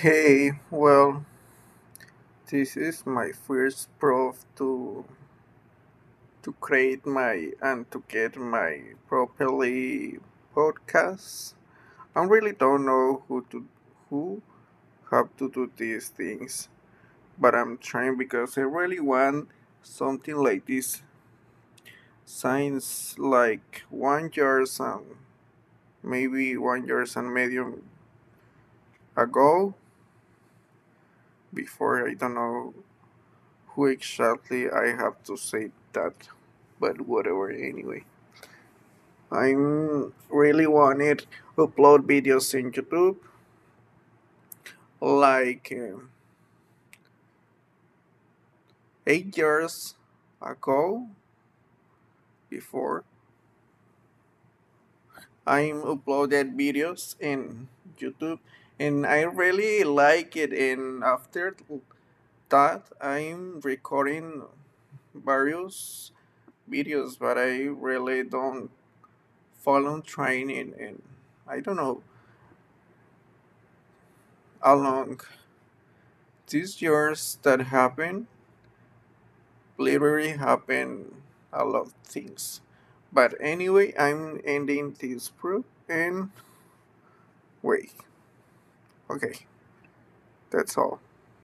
Hey, well, this is my first proof to to create my and to get my properly podcast. I really don't know who to who have to do these things, but I'm trying because I really want something like this. Since like one years and maybe one years and medium ago, before. I don't know who exactly I have to say that, but whatever anyway. I'm really wanted upload videos in YouTube. Like um, eight years ago before I'm uploaded videos in YouTube and I really like it and after that I'm recording various videos but I really don't follow training and I don't know how long. These years that happen literally happen a lot of things. But anyway i'm ending this proof and wait okay. That's all